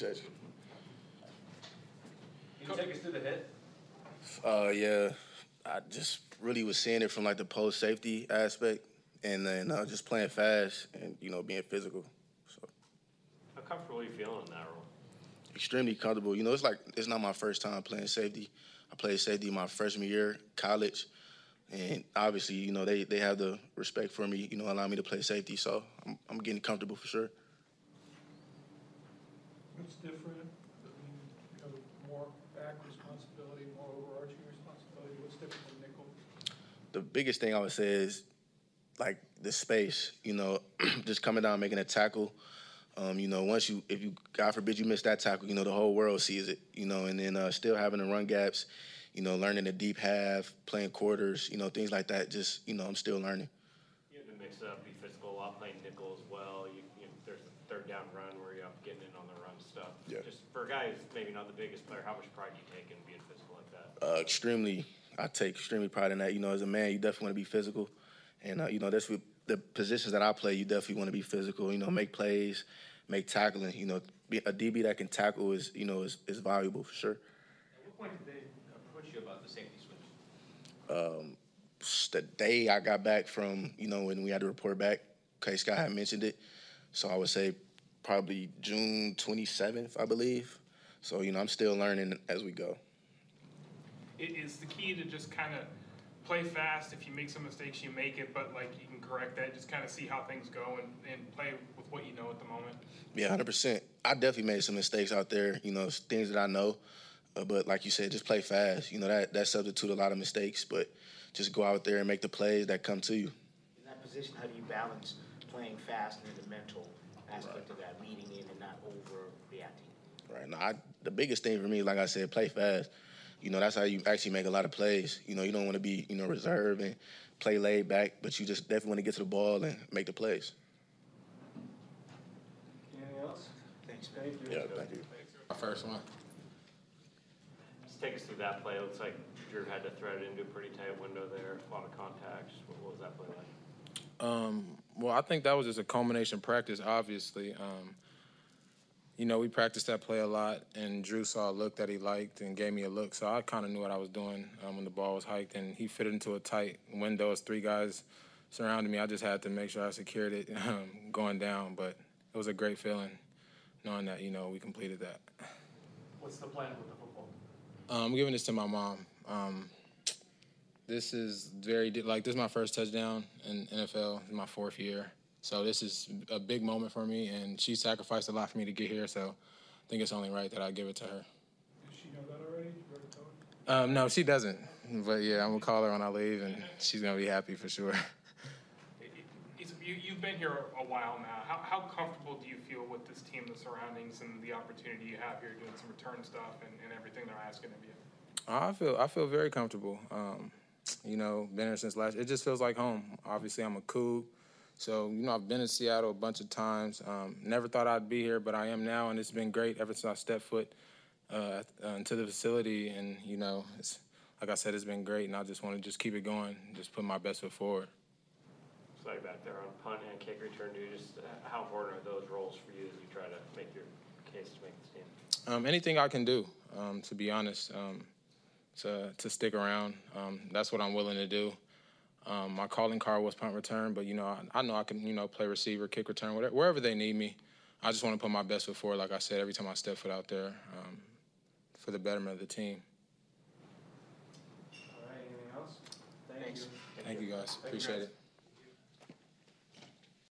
Appreciate you. Can you take us through the hit? Uh, yeah, I just really was seeing it from like the post safety aspect, and then uh, just playing fast and you know being physical. So How comfortable are you feeling in that role? extremely comfortable. You know, it's like it's not my first time playing safety. I played safety my freshman year, college, and obviously, you know, they they have the respect for me. You know, allow me to play safety, so I'm I'm getting comfortable for sure. What's different? I mean, you more back responsibility, more overarching responsibility. What's different than nickel? the biggest thing I would say is like the space. You know, just coming down making a tackle. Um, you know, once you, if you, God forbid, you miss that tackle, you know, the whole world sees it. You know, and then uh, still having the run gaps. You know, learning the deep half, playing quarters. You know, things like that. Just you know, I'm still learning. You have to mix it up, be physical, a lot playing nickel as well. You, you know, there's the third down run where you're up getting in on the run stuff. Yeah. Just for a guy who's maybe not the biggest player, how much pride do you take in being physical like that? Uh, extremely, I take extremely pride in that. You know, as a man, you definitely want to be physical, and uh, you know, that's what the positions that I play. You definitely want to be physical. You know, make plays, make tackling. You know, a DB that can tackle is you know is, is valuable for sure. At what point did they approach you about the safety switch? Um, s- the day I got back from you know when we had to report back, K Scott had mentioned it, so I would say probably June 27th, I believe. So you know, I'm still learning as we go. it is the key to just kind of play fast. If you make some mistakes, you make it, but like you can correct that. Just kind of see how things go and, and play with what you know at the moment. Yeah, hundred percent. I definitely made some mistakes out there. You know, things that I know, uh, but like you said, just play fast. You know that that substitute a lot of mistakes, but just go out there and make the plays that come to you. In that position, how do you balance playing fast and the mental aspect of that, leading in and not overreacting? Right now, I, the biggest thing for me, like I said, play fast. You know, that's how you actually make a lot of plays. You know, you don't want to be you know reserved and play laid back, but you just definitely want to get to the ball and make the plays. Anything else? Thanks, Thank you. Yeah, thank you. My first one. Just take us through that play. It looks like Drew had to thread it into a pretty tight window there, a lot of contacts. What, what was that play like? Um, well, I think that was just a culmination practice, obviously. Um, you know, we practiced that play a lot, and Drew saw a look that he liked and gave me a look. So I kind of knew what I was doing um, when the ball was hiked, and he fit into a tight window. As three guys surrounded me, I just had to make sure I secured it um, going down. But it was a great feeling knowing that, you know, we completed that. What's the plan with the football? Um, I'm giving this to my mom. Um, this is very like this is my first touchdown in NFL. My fourth year, so this is a big moment for me, and she sacrificed a lot for me to get here. So I think it's only right that I give it to her. Does she know that already? You already told her? Um, no, she doesn't, but yeah, I'm gonna call her when I leave, and she's gonna be happy for sure. You, you've been here a while now. How, how comfortable do you feel with this team, the surroundings, and the opportunity you have here doing some return stuff and, and everything they're asking of you? I feel I feel very comfortable. Um, you know, been here since last. It just feels like home. Obviously, I'm a Coug, so you know I've been in Seattle a bunch of times. Um, never thought I'd be here, but I am now, and it's been great ever since I stepped foot uh, into the facility. And you know, it's like I said, it's been great, and I just want to just keep it going, just put my best foot forward. It's like back there on punt and kick return, dude. Just uh, how important are those roles for you as you try to make your case to make the team? Um, anything I can do, um, to be honest, um, to to stick around. Um, that's what I'm willing to do. Um, my calling card was punt return, but you know I, I know I can you know play receiver, kick return, whatever, wherever they need me. I just want to put my best foot forward, like I said, every time I step foot out there, um, for the betterment of the team. All right, anything else? Thank Thanks. you. Thank you guys, appreciate it.